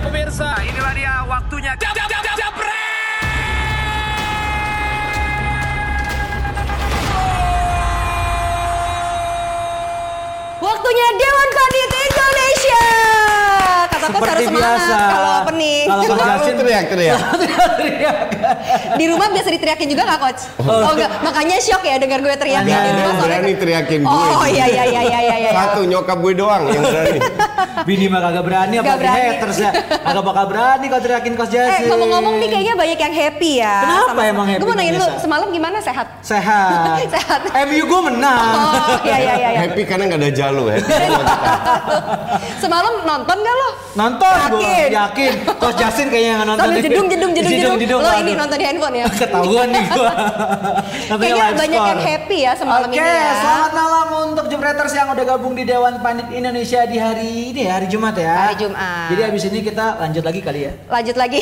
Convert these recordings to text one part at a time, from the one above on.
pemirsa, inilah dia waktunya. Jab, jab, jab, jab, Waktunya Dewan Pandit Indonesia. Kata harus biasa. kalau. Kalau Coach Justin teriak-teriak. Di rumah biasa diteriakin juga nggak coach? Oh enggak, makanya shock ya dengar gue teriak Enggak, rumah Yang soalnya. berani teriakin gue. Oh iya iya iya iya iya. iya. Satu nyokap gue doang yang berani. Bini mah kagak berani apalagi berani. haters ya. Kagak bakal berani kalau teriakin Coach Eh Justin. ngomong-ngomong nih kayaknya banyak yang happy ya. Kenapa emang happy Gue mau nanya dulu, semalam gimana sehat? Sehat. Sehat. MU gue menang. Oh iya iya iya. iya. Happy karena nggak ada jalo ya. Semalam nonton gak lo? Nonton gue yakin. Coach Justin kayaknya nggak nonton. Sambil jedung jedung jedung jedung. Lo ini nonton di handphone ya? Ketahuan nih gue. Kayaknya banyak yang happy ya semalam Oke, ini ya. selamat malam untuk Jepreters yang udah gabung di Dewan Pandit Indonesia di hari ini ya, hari Jumat ya. Hari Jumat. Jadi abis ini kita lanjut lagi kali ya. Lanjut lagi.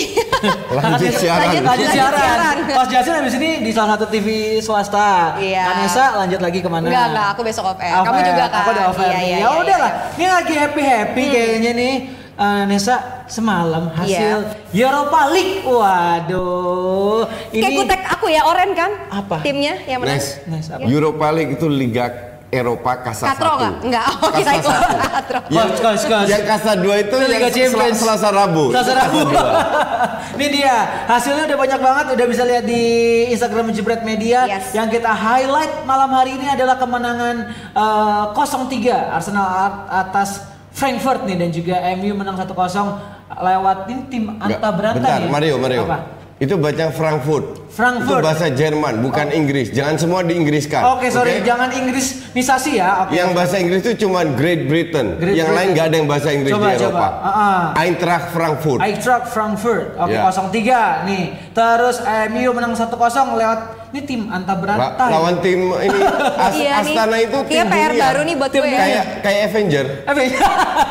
Lanjut siaran. Lanjut, Lanjut siaran. Coach Justin abis ini di salah satu TV swasta. Iya. Kanesa lanjut lagi ke mana? Enggak, enggak, aku besok off air. Kamu juga kan? Aku udah off air Iya, iya, Ya iya, udah lah. Ini lagi happy happy kayaknya nih. Eh, Nesa semalam hasil Europa League. Waduh. Kayak kutek aku ya, Oren kan? Apa? Timnya yang menang. Nes, Nes, apa? Europa League itu Liga Eropa Kasa Katro 1. nggak? Nggak. Oh, Kasa kira 1. Katro. Yang, coach, coach. yang Kasa 2 itu Liga yang sel- Champions. Selasa Rabu. Selasa Rabu. Dua. Ini dia hasilnya udah banyak banget udah bisa lihat di Instagram Jebret Media. Yes. Yang kita highlight malam hari ini adalah kemenangan eh, 0-3 Arsenal atas Frankfurt nih dan juga MU menang 1-0 lewat ini tim Nggak, Anta Beranta Bentar, ya. Mario, Mario. Apa? Itu baca Frankfurt. Frankfurt. Itu bahasa Jerman, bukan Inggris. Jangan semua diinggriskan. Oke, sorry, oke? jangan Inggrisisasi ya. Oke. Yang bahasa Inggris itu cuma Great Britain. Great yang Britain. lain nggak ada yang bahasa Inggris Coba, di coba. Eropa. Ah, ah. Eintracht Frankfurt. Eintracht Frankfurt. Oke, Ya. 0-3 nih. Terus MU menang 1-0 lewat ini tim Anta La- Beranta. ya. lawan tim ini As- Iya nih. Astana itu tim Kayaknya PR dunia. baru nih buat Tim gue ya. Kayak kayak Avenger. Avenger.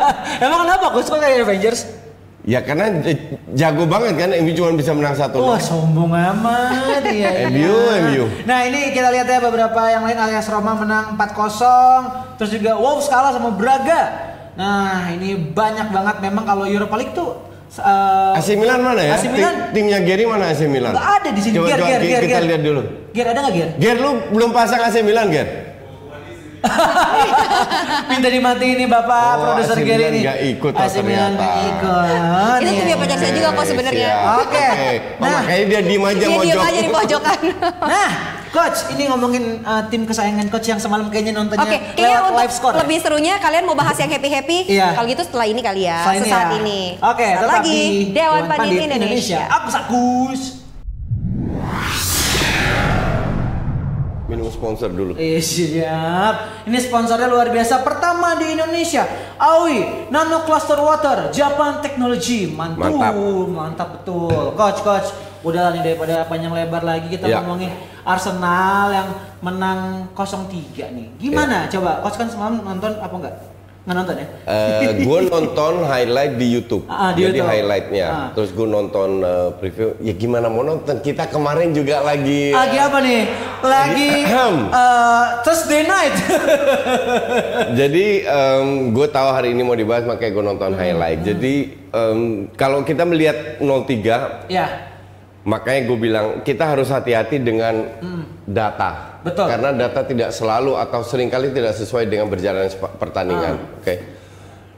Emang kenapa Gus kok kayak Avengers? Ya karena jago banget kan MU cuma bisa menang satu. Wah sombong amat iya. MU, MU. Nah ini kita lihat ya beberapa yang lain alias Roma menang 4-0 Terus juga Wolves kalah sama Braga Nah ini banyak banget memang kalau Europa League tuh uh, AC Milan mana ya? AC Tim- Milan timnya Gary mana AC Milan? Nggak ada di sini. Coba, Ger, coba Ger, Ger, kita Ger. lihat dulu. Ger ada nggak Ger? Ger lu belum pasang AC Milan Ger? Minta dimatiin nih bapak Oh, produser Milan ini nggak ikut AC Milan ternyata. nggak ikut Itu Iya. timnya pacar saya juga kok sebenarnya. Siap. Oke. Oh, Nah. makanya dia diem aja Dia mojok. diem aja di pojokan. Nah Coach ini ngomongin uh, tim kesayangan Coach yang semalam kayaknya nontonnya Oke, kayaknya lewat untuk live score ya? lebih serunya kalian mau bahas yang happy happy. Iya. Kalau gitu setelah ini kali ya. Setelah ini sesaat ya. ini. Oke, Sesaat tetap lagi di Dewan Pandit, Indonesia. Aku sakus. Minum sponsor dulu. Eh siap. Ini sponsornya luar biasa pertama di Indonesia. Awi Nano Cluster Water Japan Technology. Mantul, Mantap. mantap betul. Coach, coach. Udah nih daripada panjang lebar lagi kita Ya. ngomongin Arsenal yang menang 0-3 nih. Gimana? Coba coach kan semalam nonton apa enggak? Nggak nonton ya? gue nonton highlight di YouTube, Ah, di jadi YouTube. highlightnya. Ah. Terus gue nonton eh, preview. Ya gimana mau nonton? Kita kemarin juga lagi. Lagi apa nih? Lagi eh, Thursday night. Jadi gue tahu hari ini mau dibahas makanya gue nonton Hmm. highlight. Jadi em, kalau kita melihat 03, ya. Makanya gue bilang kita harus hati-hati dengan data. Hmm. Betul. Karena data tidak selalu atau sering kali tidak sesuai dengan berjalan sepa- pertandingan. Ah. Oke.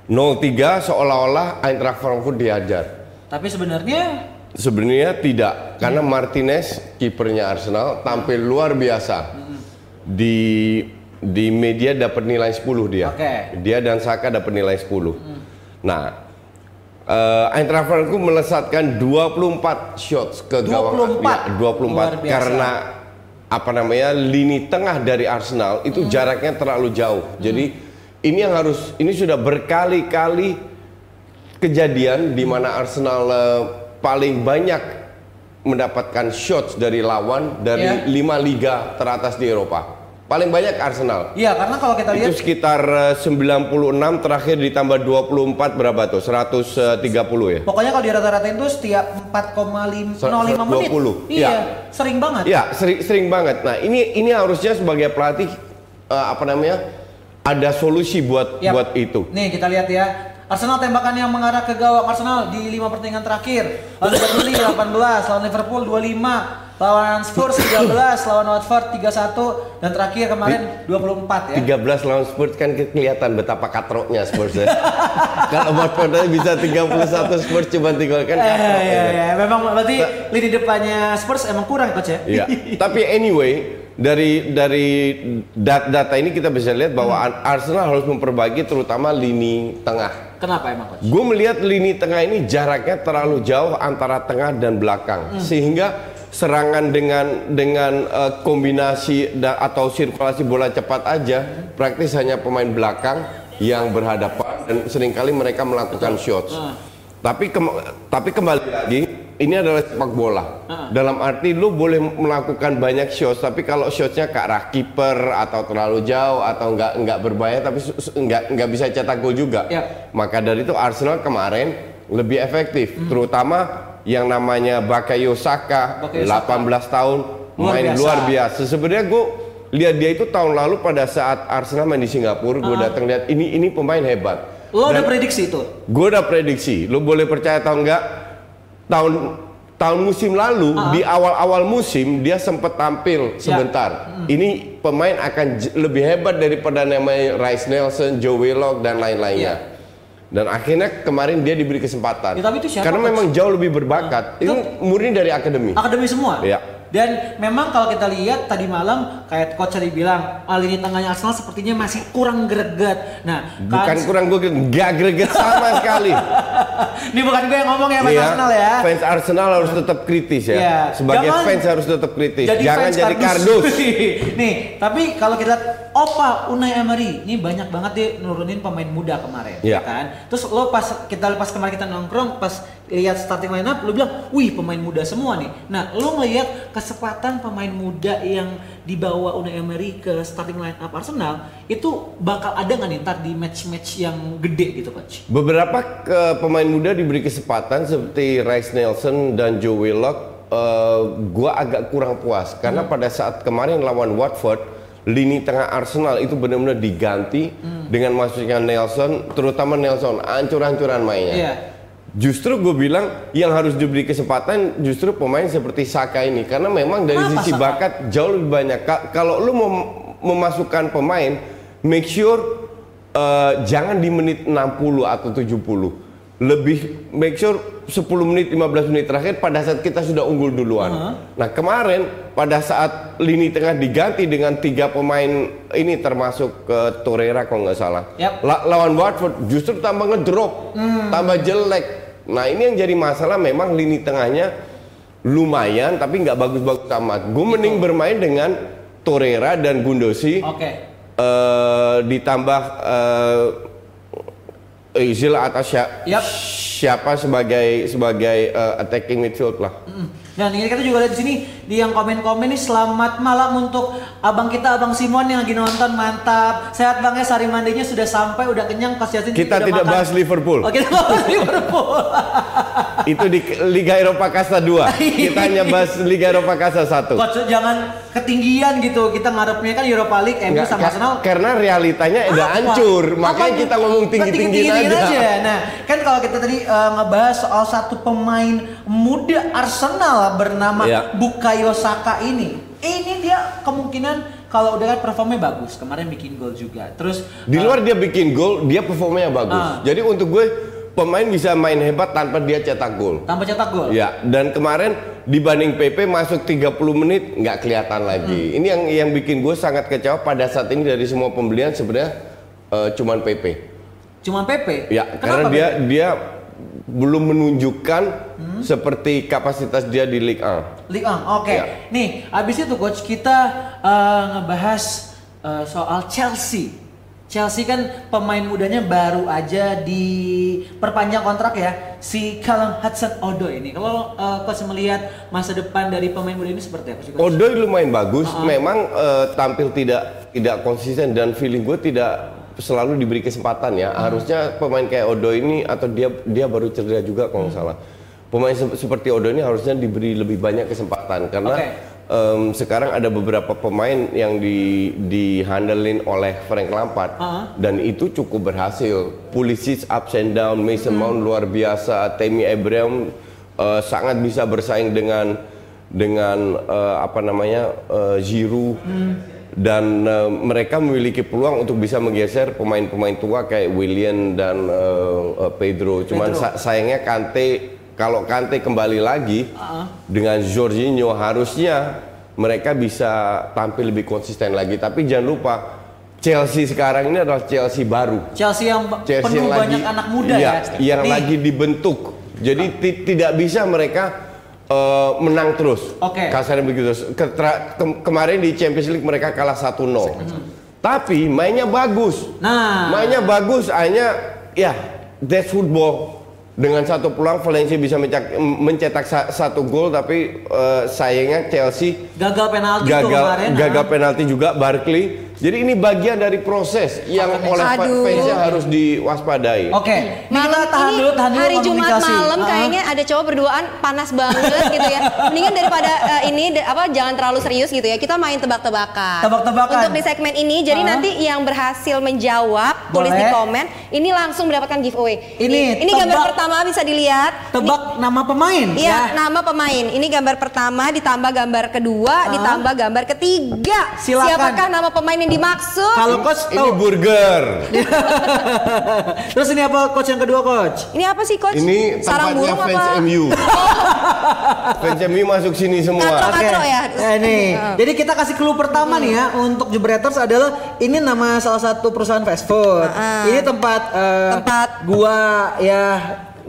03 seolah-olah Eintracht Frankfurt diajar. Tapi sebenarnya Sebenarnya tidak, karena Martinez kipernya Arsenal tampil luar biasa. Di di media dapat nilai 10 dia. Oke. Dia dan Saka dapat nilai 10. Nah, eh, Eintracht Frankfurt melesatkan 24 shots ke gawang 24? Ya, 24 Luar biasa. karena apa namanya? lini tengah dari Arsenal itu jaraknya terlalu jauh. Jadi ini yang harus ini sudah berkali-kali kejadian di mana Arsenal eh, paling banyak mendapatkan shots dari lawan dari Ya. lima liga teratas di Eropa. Paling banyak Arsenal. Iya, karena kalau kita lihat Itu sekitar eh, 96 terakhir ditambah 24 berapa tuh? 130 ya? pokoknya kalau di rata-rata itu setiap 4,05 menit. 20. Iya, Ya. sering banget. Ya, sering, sering banget. Nah, ini ini harusnya sebagai pelatih eh, apa namanya? ada solusi buat Yap. buat itu. Nih kita lihat ya. Arsenal tembakan yang mengarah ke gawang Arsenal di 5 pertandingan terakhir. Lawan Burnley 18, lawan Liverpool 25, lawan Spurs 13, lawan Watford 31 dan terakhir kemarin 24 ya. 13 lawan Spurs kan ke- kelihatan betapa katroknya Spurs ya. Kalau Watford bisa 31 Spurs cuma tinggal kan Eh, katrok ya, aja. ya. Memang berarti lini depannya Spurs emang kurang coach ya. Iya. Tapi anyway, dari dari dat- data ini kita bisa lihat bahwa Hmm. Ar- Arsenal harus memperbaiki terutama lini tengah. Kenapa emang coach? Gue melihat lini tengah ini jaraknya terlalu jauh antara tengah dan belakang, Hmm. sehingga serangan dengan dengan eh, kombinasi da- atau sirkulasi bola cepat aja, praktis hanya pemain belakang yang berhadapan dan sering kali mereka melakukan shots. Ah. Tapi kem- tapi kembali lagi, ini adalah sepak bola. Ah. Dalam arti lu boleh melakukan banyak shots, tapi kalau shotsnya ke arah kiper atau terlalu jauh atau nggak nggak berbahaya, tapi nggak nggak bisa cetak gol juga. Yap. Maka dari itu Arsenal kemarin lebih efektif, Hmm. terutama yang namanya Bakayo Saka, Bakayo Saka. 18 tahun, Luar main biasa. luar biasa. Sebenarnya gue lihat dia itu tahun lalu pada saat Arsenal main di Singapura, gue datang lihat ini ini pemain hebat. Ah. Lo udah prediksi itu? Gue udah prediksi, lu boleh percaya atau enggak, tahun tahun musim lalu Ah. di awal-awal musim dia sempat tampil Ya. sebentar. Ini pemain akan lebih hebat daripada namanya Rice Nelson, Joe Willock dan lain-lainnya. Dan akhirnya kemarin dia diberi kesempatan. Ya, tapi itu siapa, Karena Coach? memang jauh lebih berbakat. Itu murni dari akademi. Akademi semua. Iya. Dan memang kalau kita lihat tadi malam kayak coach tadi bilang ah, lini tengahnya Arsenal sepertinya masih kurang greget. Nah, Bukan kan- kurang gue nggak greget sama sekali. Ini bukan gue yang ngomong ya fans Iya, Arsenal ya. Fans Arsenal harus tetap kritis ya. Iya. Sebagai Jangan fans harus tetap kritis. Jadi Jangan jadi kardus. Nih, tapi kalau kita Opa Unai Emery, ini banyak banget dia nurunin pemain muda kemarin, Iya. ya kan? Terus lo pas kita pas kemarin kita nongkrong, pas lihat starting lineup, lo bilang, wih pemain muda semua nih. Nah, lo ngelihat kesempatan pemain muda yang dibawa Unai Emery ke starting lineup Arsenal, itu bakal ada nggak nih ntar di match-match yang gede gitu, coach? Beberapa ke pemain muda diberi kesempatan seperti Rice Nelson dan Joe Willock. eh, gua agak kurang puas karena Hmm. pada saat kemarin lawan Watford, lini tengah Arsenal itu benar-benar diganti Hmm. dengan masuknya Nelson, terutama Nelson, ancur-ancuran mainnya. Iya. Justru gue bilang yang harus diberi kesempatan justru pemain seperti Saka ini karena memang dari Kenapa sisi Saka? bakat jauh lebih banyak. Ka- kalau lu mau memasukkan pemain, make sure eh, jangan di menit 60 atau 70. Lebih make sure 10 menit 15 menit terakhir pada saat kita sudah unggul duluan. Nah, kemarin pada saat lini tengah diganti dengan tiga pemain ini termasuk ke Torreira kalau nggak salah. Yap. La- lawan Watford justru tambah ngedrop, tambah jelek. Nah ini yang jadi masalah memang lini tengahnya lumayan tapi nggak bagus-bagus amat. Gue mending bermain dengan Torreira dan Gundosi Oke. eh, ditambah eh, Özil atau sia- Yap. siapa sebagai sebagai eh, attacking midfield lah. Dan ini kita juga lihat di sini di yang komen-komen nih selamat malam untuk abang kita abang Simon yang lagi nonton mantap sehat bang ya sari mandinya sudah sampai udah kenyang Yasin Kita tidak makan. bahas Liverpool. Oh, kita bahas Liverpool. Itu di Liga Eropa Kasta 2. Kita hanya bahas Liga Eropa Kasta 1. Coach jangan ketinggian gitu kita ngarepnya kan Europa League MU sama Arsenal. karena realitanya udah hancur, makanya Apa? kita ngomong tinggi-tinggiin Tinggi-tinggiin aja. Nah, kan kalau kita tadi eh, ngebahas soal satu pemain muda Arsenal bernama Iya. Bukayo Saka ini. Ini dia kemungkinan kalau udah kan performnya bagus, kemarin bikin gol juga. Terus Di eh, luar dia bikin gol, dia performanya bagus. Ah. Jadi untuk gue pemain bisa main hebat tanpa dia cetak gol. tanpa cetak gol. Ya, dan kemarin dibanding PP masuk 30 menit nggak kelihatan lagi. Hmm. Ini yang yang bikin gue sangat kecewa pada saat ini dari semua pembelian sebenarnya eh, cuman PP. Cuman PP. Ya, Kenapa karena dia PP? dia belum menunjukkan Hmm? seperti kapasitas dia di Ligue 1. League 1. Oke. Ya. Nih, habis itu coach kita eh, ngebahas eh, soal Chelsea. Chelsea kan pemain mudanya baru aja diperpanjang kontrak ya si Callum Hudson-Odoi ini. Kalau eh, coach melihat masa depan dari pemain muda ini seperti apa sih? Odoi lumayan bagus, memang eh, tampil tidak tidak konsisten dan feeling gue tidak selalu diberi kesempatan ya. Harusnya pemain kayak Odoi ini atau dia dia baru cedera juga kalau nggak salah. Pemain se- seperti Odoi ini harusnya diberi lebih banyak kesempatan karena Oke. Em, sekarang ada beberapa pemain yang di dihandelin oleh Frank Lampard Ah. dan itu cukup berhasil. Pulisic ups and down, Mason Hmm. Mount luar biasa, Tammy Abraham eh, sangat bisa bersaing dengan dengan eh, apa namanya eh, Giroud Hmm. dan eh, mereka memiliki peluang untuk bisa menggeser pemain-pemain tua kayak William dan eh, eh, Pedro. Cuman Pedro. sa- sayangnya Kante kalau Kante kembali lagi dengan Jorginho harusnya mereka bisa tampil lebih konsisten lagi. Tapi jangan lupa Chelsea sekarang ini adalah Chelsea baru. Chelsea yang Chelsea penuh yang lagi banyak anak muda iya, ya. yang Nih, lagi dibentuk. Jadi ti- tidak bisa mereka eh, menang terus. Oke. Kasarnya begitu. Ketra- ke- kemarin di Champions League mereka kalah 1-0. Tapi mainnya bagus. Nah. Mainnya bagus, hanya ya that's football. Dengan satu peluang Valencia bisa mencetak, mencetak sa- satu gol tapi eh, sayangnya Chelsea gagal penalti tuh gagal kemarin. gagal penalti juga Barkley. Jadi ini bagian dari proses yang oleh Aduh. fansnya harus diwaspadai. Oke, ini Malam kita tahan ini dulu, tahan dulu hari Jumat malam kayaknya ada cowok berduaan panas banget gitu ya. Mendingan daripada eh, ini apa jangan terlalu serius gitu ya. Kita main tebak-tebakan. Tebak-tebakan. Untuk di segmen ini jadi Ah. nanti yang berhasil menjawab tulis di Boleh. komen ini langsung mendapatkan giveaway. Ini, ini gambar tebak- pertama bisa dilihat. Tebak nama pemain Iya, ya. nama pemain. Ini gambar pertama ditambah gambar kedua, ditambah gambar ketiga. Silakan. Siapakah nama pemain yang dimaksud? Kalau coach Ini tahu. burger. Terus ini apa coach yang kedua coach? Ini apa sih coach? Ini Sarang tempatnya burung fans apa? MU. fans MU masuk sini semua. Katro, Oke. katro ya. Eh, nih. Jadi kita kasih clue pertama nih ya untuk Jebreters adalah ini nama salah satu perusahaan fast food. Ah. Ini tempat eh, Tempat. gua ya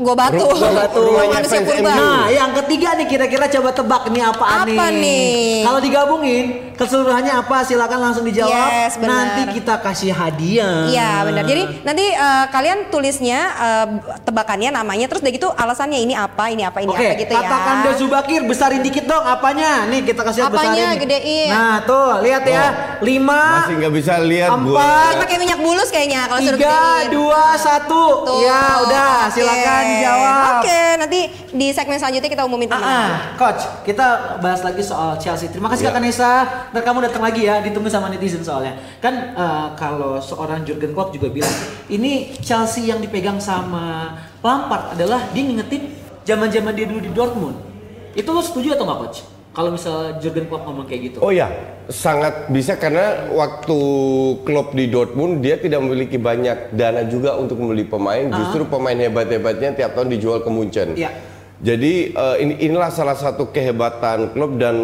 Gua batu. Gua batu. Manusia purba. Nah, yang ketiga nih kira-kira coba tebak nih apaan Apa nih? Kalau digabungin keseluruhannya apa? Silakan langsung dijawab. Yes. Nanti kita kasih hadiah. Iya benar. Jadi nanti eh, kalian tulisnya eh, tebakannya namanya terus udah gitu alasannya ini apa, ini apa, ini Oke, apa gitu ya. katakan Zubakir besarin dikit dong apanya? Nih kita kasih Apanya, besarin. gedein. Nah, tuh lihat ya. Lima, Masih nggak bisa lihat empat, pakai minyak bulus kayaknya kalau suruh tiga, dua, satu. Ya udah, oke. silakan dijawab. Oke, nanti di segmen selanjutnya kita umumin Ah, pemenang. ah. coach, kita bahas lagi soal Chelsea. Terima kasih Ya. Kakak Nesa. Ntar kamu datang lagi ya, ditunggu sama netizen soalnya. Kan eh, kalau seorang Jurgen Klopp juga bilang, ini Chelsea yang dipegang sama Lampard adalah dia ngingetin zaman-zaman dia dulu di Dortmund. Itu lo setuju atau nggak coach? Kalau misalnya Jurgen Klopp ngomong kayak gitu. Oh ya, sangat bisa karena waktu klub di Dortmund dia tidak memiliki banyak dana juga untuk membeli pemain. Justru pemain hebat-hebatnya tiap tahun dijual ke Munchen. Iya. Jadi eh, ini inilah salah satu kehebatan klub dan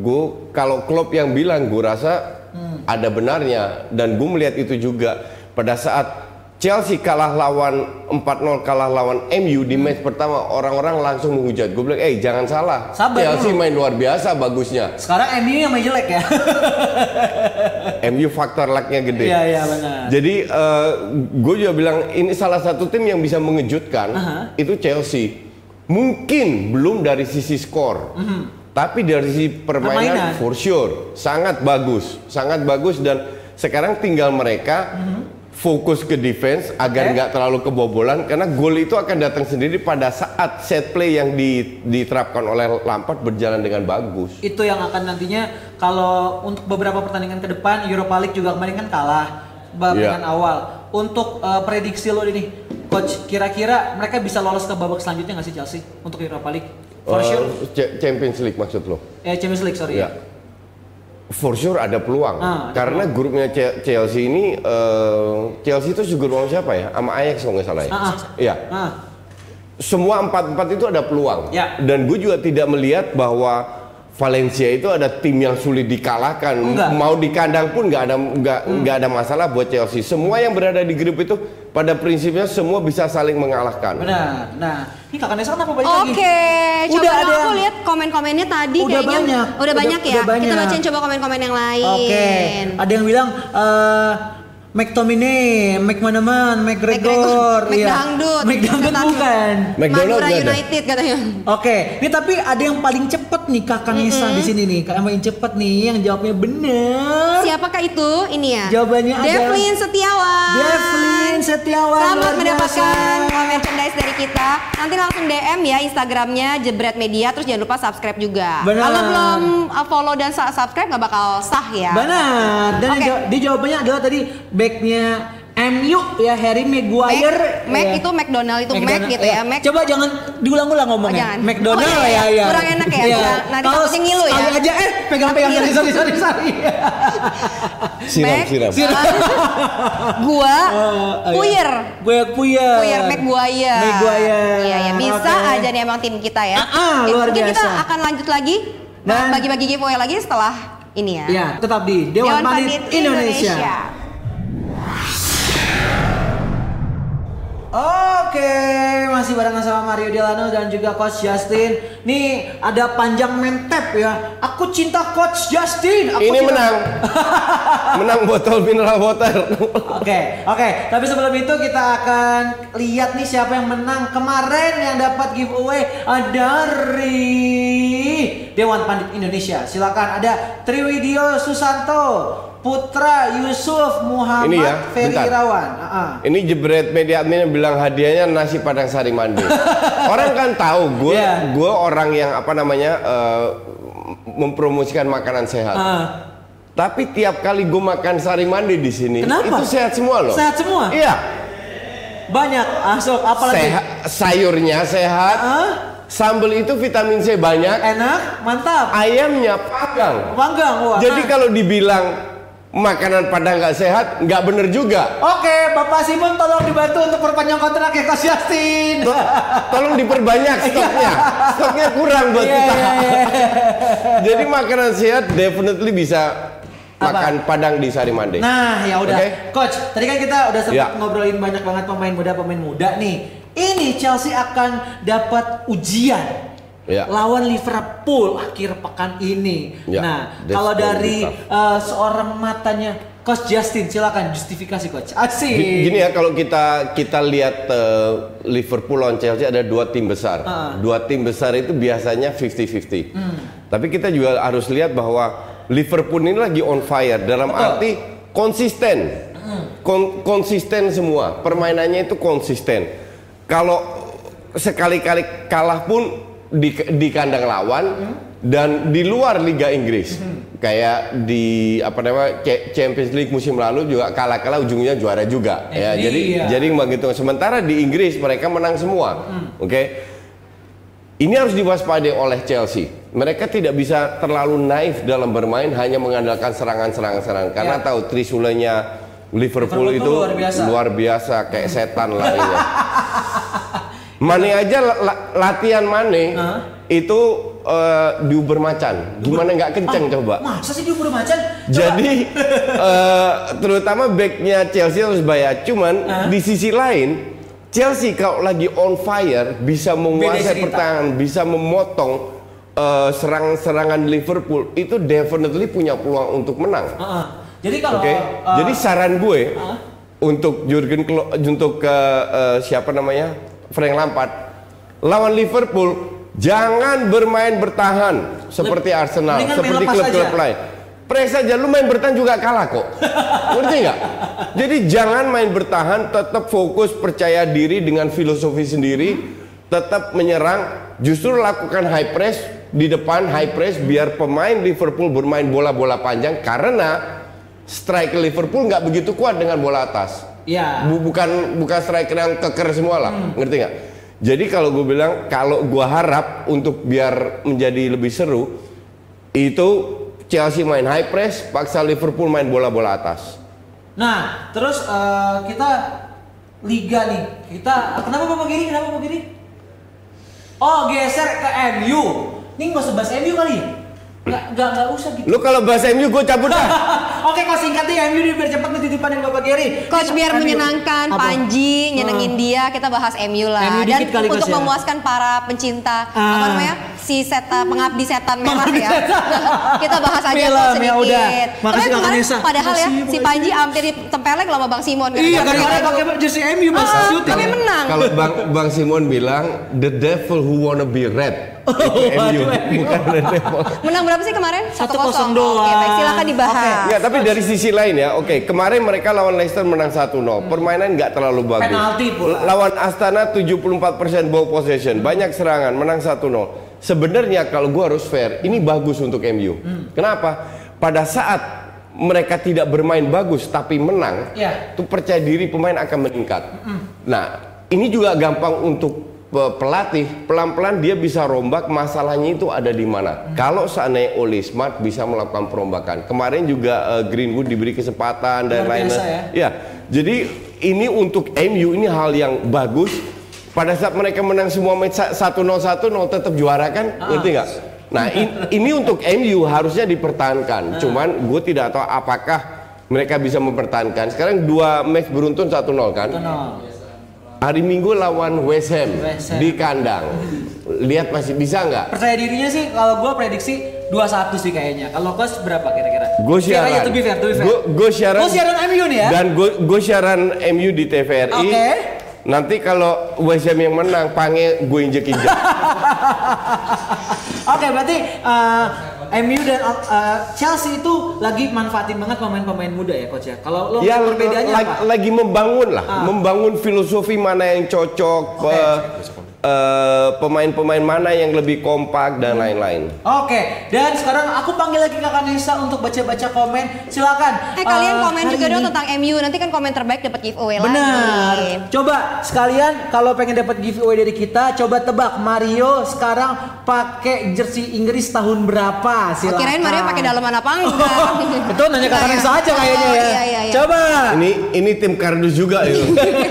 gue kalau klub yang bilang gue rasa ada benarnya dan gue melihat itu juga pada saat Chelsea kalah lawan 4-0 kalah lawan MU di match pertama orang-orang langsung menghujat. Gue bilang, "Eh, jangan salah. Sabar Chelsea dulu." main luar biasa bagusnya. Sekarang MU yang main jelek ya. MU faktor lucknya gede. Iya, iya benar. Jadi gue juga bilang ini salah satu tim yang bisa mengejutkan Aha. itu Chelsea. Mungkin belum dari sisi skor, tapi dari sisi permainan, Permainan. for sure sangat bagus, sangat bagus dan sekarang tinggal mereka fokus ke defense agar nggak terlalu kebobolan karena gol itu akan datang sendiri pada saat set play yang di- diterapkan oleh Lampard berjalan dengan bagus. itu yang akan nantinya kalau untuk beberapa pertandingan ke depan Europa League juga kemarin kan kalah pertandingan Iya. awal. Untuk eh, prediksi lo ini, coach, kira-kira mereka bisa lolos ke babak selanjutnya nggak sih Chelsea untuk Europa League? For Eh, sure. Ch- Champions League maksud lo? Eh Champions League sorry. Ya. For sure ada peluang. Ah, ada Karena grupnya Ce- Chelsea ini eh, Chelsea itu juga sama siapa ya? Sama Ajax kalau nggak salah ya. Ah, ah. Iya. Ah, Semua empat empat itu ada peluang. Ya. Dan gue juga tidak melihat bahwa Valencia itu ada tim yang sulit dikalahkan. Enggak. Hmm. Mau di kandang pun nggak ada nggak nggak ada masalah buat Chelsea. Semua yang berada di grup itu pada prinsipnya semua bisa saling mengalahkan. benar. Nah, ini kakak Nesa kenapa balik Oke, lagi? coba Udah dong ada aku lihat komen-komennya tadi Udah kayaknya banyak. udah Udah- banyak ya. udah banyak. Kita bacain coba komen-komen yang lain. Oke, ada yang bilang eh McTominay, McManaman, McGregor, McGregor, McDangdut. McDangdut Kata- bukan. McDonald ada? United katanya. Oke, ini tapi ada yang paling cepet nih kakak Nesa di sini nih, yang paling cepet nih yang jawabnya bener. Siapakah itu? Ini ya. Jawabannya adalah- Devlin Setiawan. Devlin Setiawan Selamat mendapatkan merchandise dari kita, nanti langsung DM ya Instagramnya Jebret Media, terus jangan lupa subscribe juga. Benar. Kalau belum uh, follow dan sa- subscribe nggak bakal sah ya. Benar. Dan dia, dia jawabannya adalah tadi backnya MU ya Harry Maguire. Mac, Mac ya. itu McDonald itu Mac McDonald, gitu ya. iya. Mac Coba jangan diulang-ulang ngomongnya. Oh, jangan. McDonald Oh, iya, ya, ya. kurang enak ya, Iya. nanti Kalau ngilu ya. aja eh pegang-pegang sorry sorry sorry sorry. Siram, Mac, siram. gua Oh, iya. puyer. Gue puyer. Puyer Maguire. Maguire. Iya ya, bisa Oke. aja nih emang tim kita ya. Ah, Oke, luar mungkin kita biasa. akan lanjut lagi Dan- bagi-bagi giveaway lagi setelah ini ya. Ya, tetap di Dewan, Pandit, Indonesia. Oke, masih barengan sama Mario Delano dan juga Coach Justin. Nih ada panjang mentep ya. Aku cinta Coach Justin. Aku Ini cinta- menang. menang botol mineral water. Oke, oke. Tapi sebelum itu kita akan lihat nih siapa yang menang kemarin yang dapat giveaway dari Dewan Pandit Indonesia. Silakan ada Triwidio Susanto, Putra Yusuf Muhammad Ini ya, Ferry bentar. Irawan. Ah, ah. Ini jebret media admin yang bilang hadiahnya nasi padang sari mandi. orang kan tahu gue Iya. gue orang yang apa namanya eh, mempromosikan makanan sehat. Ah. Tapi tiap kali gue makan sari mandi di sini Kenapa? itu sehat semua loh. Sehat semua? Iya. Banyak asok apalagi Sehat, sayurnya sehat. Ah? Sambal itu vitamin C banyak. enak, mantap. Ayamnya panggang. Panggang wah. Jadi kalau dibilang makanan padang nggak sehat, nggak bener juga. Oke, Bapak Simon tolong dibantu untuk perpanjang kontrak ya Coach Justin. To- Tolong diperbanyak stoknya. Stoknya kurang buat Iya, kita. iya, iya. Jadi makanan sehat definitely bisa Apa? makan padang di Sari Mande. Nah, ya udah. Oke. Coach, tadi kan kita udah sempat Ya. ngobrolin banyak banget pemain muda pemain muda nih. Ini Chelsea akan dapat ujian Ya. lawan Liverpool akhir pekan ini. Ya, Nah, that's kalau dari uh, seorang matanya Coach Justin, silakan justifikasi Coach. Asik. Gini ya kalau kita kita lihat eh, Liverpool lawan Chelsea ada dua tim besar. Ah. Dua tim besar itu biasanya 50-50. Tapi kita juga harus lihat bahwa Liverpool ini lagi on fire dalam Betul. arti konsisten. Kon- konsisten semua. Permainannya itu konsisten. Kalau sekali-kali kalah pun di di kandang lawan dan di luar Liga Inggris. Kayak di apa namanya Cha- Champions League musim lalu juga kalah-kalah ujungnya juara juga Eh, ya. Jadi iya. jadi begitu. Sementara di Inggris mereka menang semua. Oke. Ini harus diwaspadai oleh Chelsea. Mereka tidak bisa terlalu naif dalam bermain hanya mengandalkan serangan-serangan serangan karena Ya. tahu trisulenya Liverpool, Liverpool itu luar biasa. luar biasa kayak setan larinya. Mane aja la- la- latihan Mane Hah? itu eh, diuber macan. Gimana nggak kenceng Ah, coba? Masa sih dia bermacan? Jadi eh, terutama backnya Chelsea harus bayar. Cuman Hah? di sisi lain Chelsea kalau lagi on fire bisa menguasai pertahanan, bisa memotong eh, serangan-serangan Liverpool itu definitely punya peluang untuk menang. Ah, ah. Jadi kalau Oke. uh, Jadi saran gue Hah? untuk Jurgen Klopp untuk ke eh, siapa namanya Frank Lampard lawan Liverpool jangan bermain bertahan seperti Arsenal, mendingan seperti klub-klub lain. Press aja lu main bertahan juga kalah kok. Ngerti nggak? Jadi jangan main bertahan, tetap fokus percaya diri dengan filosofi sendiri, tetap menyerang, justru lakukan high press di depan high press biar pemain Liverpool bermain bola-bola panjang karena striker Liverpool nggak begitu kuat dengan bola atas. Ya. Bu- bukan bukan striker yang keker semua lah, ngerti nggak? Jadi kalau gue bilang kalau gue harap untuk biar menjadi lebih seru itu Chelsea main high press, paksa Liverpool main bola-bola atas. Nah, terus eh, kita liga nih. Kita kenapa Bapak Giri? Kenapa Bapak Giri? Oh, geser ke MU. Ini nggak usah bahas MU kali ya? Nggak, nggak, nggak usah gitu. Lu kalau bahasa MU gue cabut dah. Oke, kau singkat nih MU biar cepat nih titipanin Bapak Giri. Coach biar MU. menyenangkan Apa? Panji, nyenengin dia, kita bahas MU lah. MU Dan kali, untuk ya. memuaskan para pencinta Ah. apa namanya? si setan pengabdi setan merah ya. kita bahas aja kok ya sedikit. udah. Makasih, Kak kemarin padahal ya si Panji hampir ditempelek sama Bang Simon. Iya, gara-gara itu. pakai jersey MU pas Ah, syuting. tapi menang. Kalau Bang Bang Simon bilang the devil who wanna be red. MU, bukan devil. Menang berapa sih kemarin? 1-0 1-0 doang. Oke, baik silakan dibahas. Enggak, tapi dari sisi lain ya, oke kemarin mereka lawan Leicester menang 1-0. Permainan nggak terlalu bagus. Penalti pula. Lawan Astana 74% ball possession, banyak serangan, menang 1-0. Sebenarnya kalau gua harus fair, ini bagus untuk MU. Kenapa? Pada saat mereka tidak bermain bagus tapi menang, Ya. tuh percaya diri pemain akan meningkat. Nah, ini juga gampang untuk pelatih pelan-pelan dia bisa rombak masalahnya itu ada di mana. Kalau seandainya Ole Smart bisa melakukan perombakan. Kemarin juga eh, Greenwood diberi kesempatan dan lain-lain. ya. Ya, jadi ini untuk MU ini hal yang bagus. Pada saat mereka menang semua match sa- 1-0 1-0 tetap juara kan? Ah. Ngerti nggak? Nah, in- ini untuk MU harusnya dipertahankan. Cuman gue tidak tahu apakah mereka bisa mempertahankan. Sekarang dua match beruntun 1-0 kan? 1-0. Hari Minggu lawan West Ham, West Ham. di kandang. Lihat masih bisa nggak? Percaya dirinya sih kalau gue prediksi 2-1 sih kayaknya. Kalau coach berapa kira-kira? Gue siaran. Gue siaran. Oh, siaran MU nih ya? Dan gue siaran MU di TVRI. Oke. Nanti kalau West Ham yang menang, pange gue injek-injek. Oke, berarti uh, MU dan uh, Chelsea itu lagi manfaatin banget pemain-pemain muda ya coach ya. Kalau lo ya perbedaannya lagi, apa? lagi membangun lah, Ah. membangun filosofi mana yang cocok, Eh, pemain-pemain mana yang lebih kompak dan lain-lain. Oke, dan sekarang aku panggil lagi Kakak Nesa untuk baca-baca komen. Silakan. Eh kalian Uh, komen juga dong ini- tentang MU. Nanti kan komen terbaik dapat giveaway Benar. lagi. Coba sekalian kalau pengen dapat giveaway dari kita, coba tebak Mario sekarang pakai jersey Inggris tahun berapa? Oh, Silakan. kirain Mario pakai dalaman apa enggak? Betul nanya Kakak Nesa aja kayaknya Oh, ya. Iya, iya, iya. Coba. Ini ini tim kardus juga itu.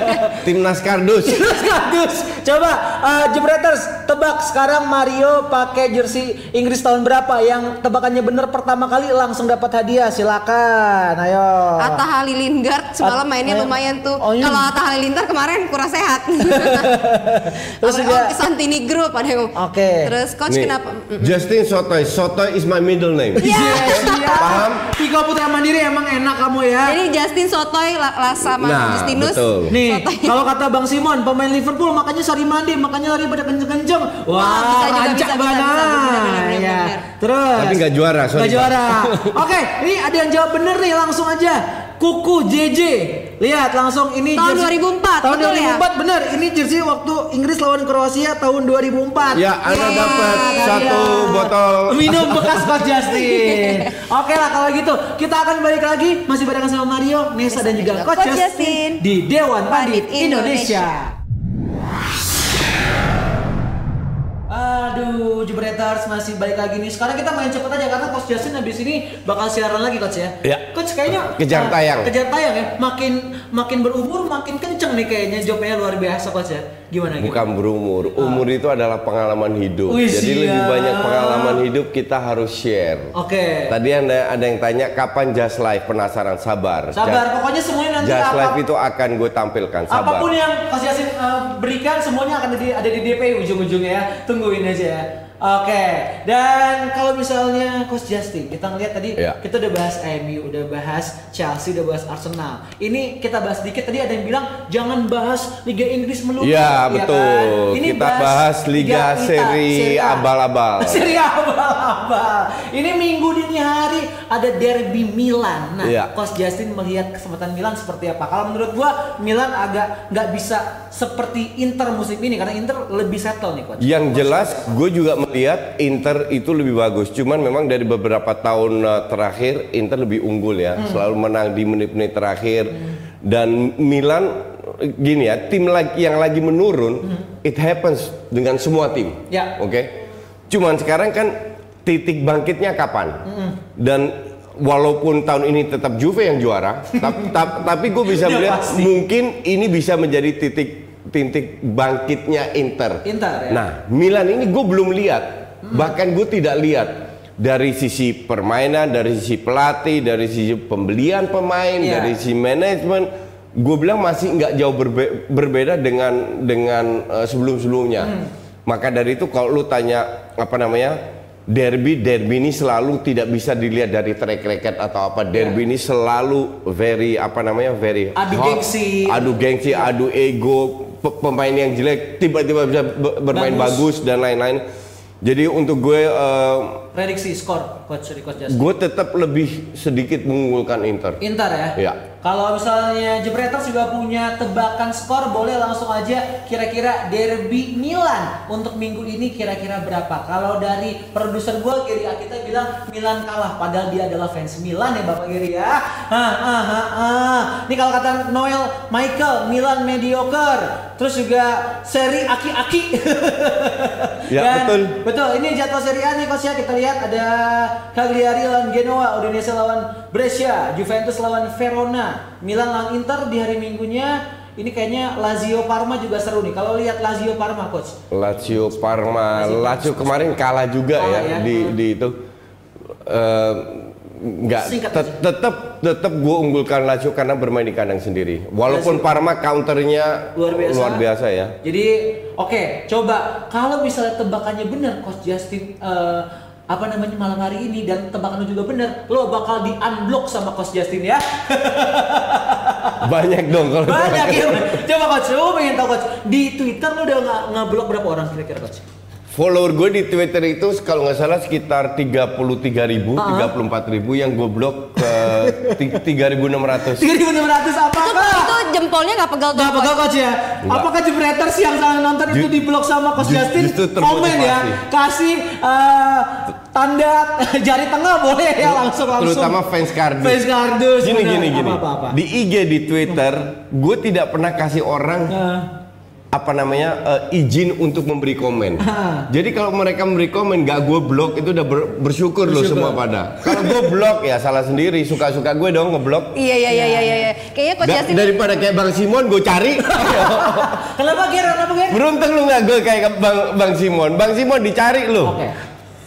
Timnas kardus. Kardus. Coba uh, Jebreters tebak sekarang Mario pakai jersey Inggris tahun berapa? Yang tebakannya bener pertama kali langsung dapat hadiah. Silakan. Ayo. Atta Halilintar semalam mainnya ayo. lumayan tuh. Oh, iya. Kalau Atta Halilintar kemarin kurang sehat. Terus juga- oh, Santini Group ada yang. Oke. Terus coach Nih, kenapa? Justin Sotoy. Sotoy is my middle name. Iya. Paham? Tiga Putra Mandiri emang enak kamu ya. Jadi Justin Sotoy la- la- sama Nah, Justinus. betul. Nih, kalau kata Bang Simon, pemain Liverpool makanya sari mandi, makanya lari pada kenceng-kenceng. Wah, bisa, bisa, banget. Ya. bener. Terus. Tapi nggak juara, sorry, Nggak Pak. juara. Oke, ini ada yang jawab bener nih, langsung aja. Kuku JJ. Lihat langsung ini Tahun jersey- 2004, Tahun betul ya? 2004 bener. Ini jersey waktu Inggris lawan Kroasia tahun 2004. Ya, Anda Iya, dapat Iya. satu botol minum bekas Coach Justin. Oke lah kalau gitu kita akan balik lagi masih barengan sama Mario, Nesa dan juga Coach, Coach Justin, Justin. di Dewan Pandit Indonesia. Indonesia. Aduh, Jebreters masih balik lagi nih. Sekarang kita main cepet aja karena Coach Justin habis ini bakal siaran lagi Coach ya. Ya. Coach kayaknya Kejar ah, tayang. Kejar tayang ya. Makin makin berumur makin kenceng nih kayaknya jawabnya luar biasa Coach ya. Gimana gitu? Bukan berumur, umur itu adalah pengalaman hidup. Wih, Jadi lebih siap. banyak pengalaman hidup kita harus share. Oke. Tadi ada ada yang tanya kapan Just Live penasaran sabar. Sabar, Just, pokoknya semuanya nanti Just apa- Live itu akan gue tampilkan sabar. Apa pun yang Coach Yasin eh, berikan semuanya akan ada di, ada di DP ujung-ujungnya ya. Tungguin aja ya. Oke, dan kalau misalnya Coach Justin, kita ngeliat tadi Iya. kita udah bahas MU, udah bahas Chelsea, udah bahas Arsenal. Ini kita bahas dikit tadi ada yang bilang jangan bahas Liga Inggris melulu. Iya ya betul. kan? Ini kita bahas Liga Ita, Seri Serie A. abal-abal. Seri abal-abal. Ini minggu dini hari ada derby Milan. Nah, Iya. Coach Justin melihat kesempatan Milan seperti apa? Kalau menurut gua Milan agak nggak bisa seperti Inter musim ini karena Inter lebih settle nih, Coach. Yang jelas gue juga melihat Inter itu lebih bagus. Cuman memang dari beberapa tahun uh, terakhir Inter lebih unggul ya. Hmm. Selalu menang di menit-menit terakhir. Dan Milan gini ya, tim lagi yang lagi menurun, it happens dengan semua tim. Hmm. Ya. Oke. Cuman sekarang kan titik bangkitnya kapan? Hmm. Dan walaupun tahun ini tetap Juve yang juara, tap- tap- tapi gue bisa Udah melihat mungkin ini bisa menjadi titik titik bangkitnya Inter. Inter, ya. Nah, Milan ini gue belum lihat, bahkan gue tidak lihat dari sisi permainan, dari sisi pelatih, dari sisi pembelian pemain, Iya. dari sisi manajemen, gue bilang masih nggak jauh berbe- berbeda dengan dengan eh, sebelum-sebelumnya. Maka dari itu kalau lu tanya apa namanya derby derby ini selalu tidak bisa dilihat dari track record atau apa derby ini selalu very apa namanya very Adu hot, gengsi. adu gengsi adu ego pemain yang jelek tiba-tiba bisa be- bermain Bagus. bagus, dan lain-lain jadi untuk gue eh, Prediksi skor coach Justin. gue tetap lebih sedikit mengunggulkan Inter Inter ya. Iya. Kalau misalnya Jebreters juga punya tebakan skor, boleh langsung aja kira-kira derby Milan untuk minggu ini kira-kira berapa? Kalau dari produser gue Geri kita bilang Milan kalah, padahal dia adalah fans Milan ya Bapak Geri ya. Ah, ah, ah, ah. Ini kalau kata Noel Michael, Milan mediocre. Terus juga seri aki-aki. Ya, Dan betul. Betul, ini jadwal Serie A nih coach ya. Kita lihat ada Cagliari lawan Genoa, Udinese lawan Brescia, Juventus lawan Verona, Milan lawan Inter di hari Minggunya. Ini kayaknya Lazio Parma juga seru nih. Kalau lihat Lazio Parma coach. Lazio Parma Lazio kemarin kalah juga ya, ya. di di itu Eh, nggak tetap tetap gue unggulkan Lazio karena bermain di kandang sendiri walaupun Lazio. Parma counternya Luar biasa. biasa ya Jadi oke, coba kalau misalnya tebakannya benar coach Justin eh, apa namanya malam hari ini dan tebakannya juga benar, lo bakal di unblock sama coach Justin ya. banyak dong kalau Banyak ya. Coba coach, lo pengen tahu coach di Twitter lo udah nggak ngeblok berapa orang kira-kira coach? follower gue di Twitter itu kalau nggak salah sekitar 33 ribu, Ah. 34 ribu yang gue blok ke 3.600 3.600 Itu, apakah? itu jempolnya nggak pegal tuh. Gak pegal coach ya? Enggak. Apakah Jebreters yang salah nonton itu di blok sama coach ju- Justin? Komen ya, kasih eh, tanda jari tengah boleh ya langsung langsung. terutama fans kardus. Fans kardus. Gini gini gini. Apa, apa, apa. Di IG di Twitter, gue tidak pernah kasih orang Nah, apa namanya eh, izin untuk memberi komen. Ah. Jadi kalau mereka memberi komen gak gue blok itu udah ber- bersyukur, loh Bersyukur. semua pada. Kalau gue blok ya salah sendiri, suka-suka gue dong ngeblok. Iya iya iya iya iya. Kayaknya coach Da- Justin daripada kayak Bang Simon gue cari. Kenapa Ger? Kenapa Ger? Beruntung lu nggak gue kayak Bang Bang Simon. Bang Simon dicari lu. Oke.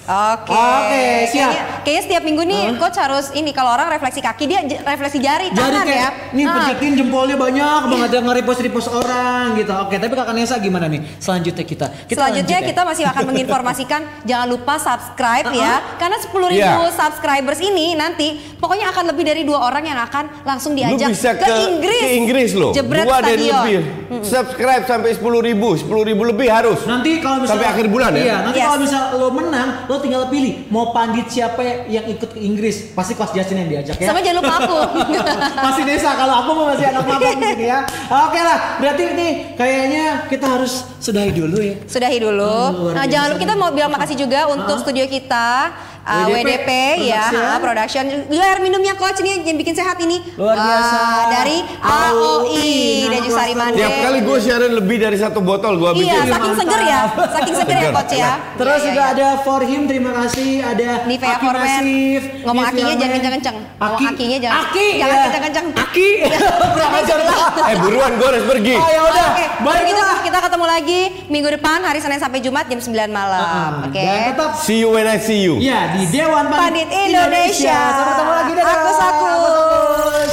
Oke. Oke, siap. Kayaknya, kayaknya setiap minggu nih coach harus ini kalau orang refleksi kaki dia refleksi jari Jadi tangan ya. kayak nih Ah. pejetin jempolnya banyak banget yang nge-repost repost orang gitu. Oke, tapi Kakak Nesa gimana nih? Selanjutnya kita. kita Selanjutnya lanjut ya. kita masih akan menginformasikan jangan lupa subscribe ya karena 10.000 Iya. subscribers ini nanti pokoknya akan lebih dari dua orang yang akan langsung Lu diajak bisa ke, Inggris. ke Inggris loh. Jebret Dua dan Stadion. lebih. Subscribe sampai 10 ribu, 10 ribu lebih harus. Nanti kalau misalnya Sampai akhir bulan ya? Iya, nanti Yes. kalau misal lo menang, lo tinggal pilih mau pandit siapa yang ikut ke Inggris. Pasti Coach Justin yang diajak ya. Sama jangan lupa aku. masih Nesa kalau aku mau masih anak di sini ya. Oke lah, berarti nih kayaknya kita harus sudahi dulu ya. Sudahi dulu. Oh, nah, jangan lupa kita mau bilang makasih juga untuk studio kita uh, WDP, WDP, ya, Production. ha, production. Gila air minumnya coach nih yang bikin sehat ini. Luar biasa. Wah, dari AOI dan Jusari Cluster. Mande. Tiap kali gue siaran lebih dari satu botol gue. Iya, Iya, saking mantap. seger ya. Saking seger ya coach ya. Terus Iya, juga iya, ada For Him, terima kasih. Ada Nivea Aki For Men. Masif, Ngomong akinya jangan Men. kenceng-kenceng. Ngomong Aki. akinya jangan- Aki. jangan kenceng-kenceng. Aki. Berapa jam? Eh buruan gue harus pergi. Oh ya udah. Oke, Baiklah. gitu kita ketemu lagi minggu depan hari Senin sampai Jumat jam 9 malam. Ah, Oke. Dan tetap See you when I see you. Ya di Dewan Pandit Pandit, Indonesia. Sampai ketemu lagi dadah. Aku Sakus.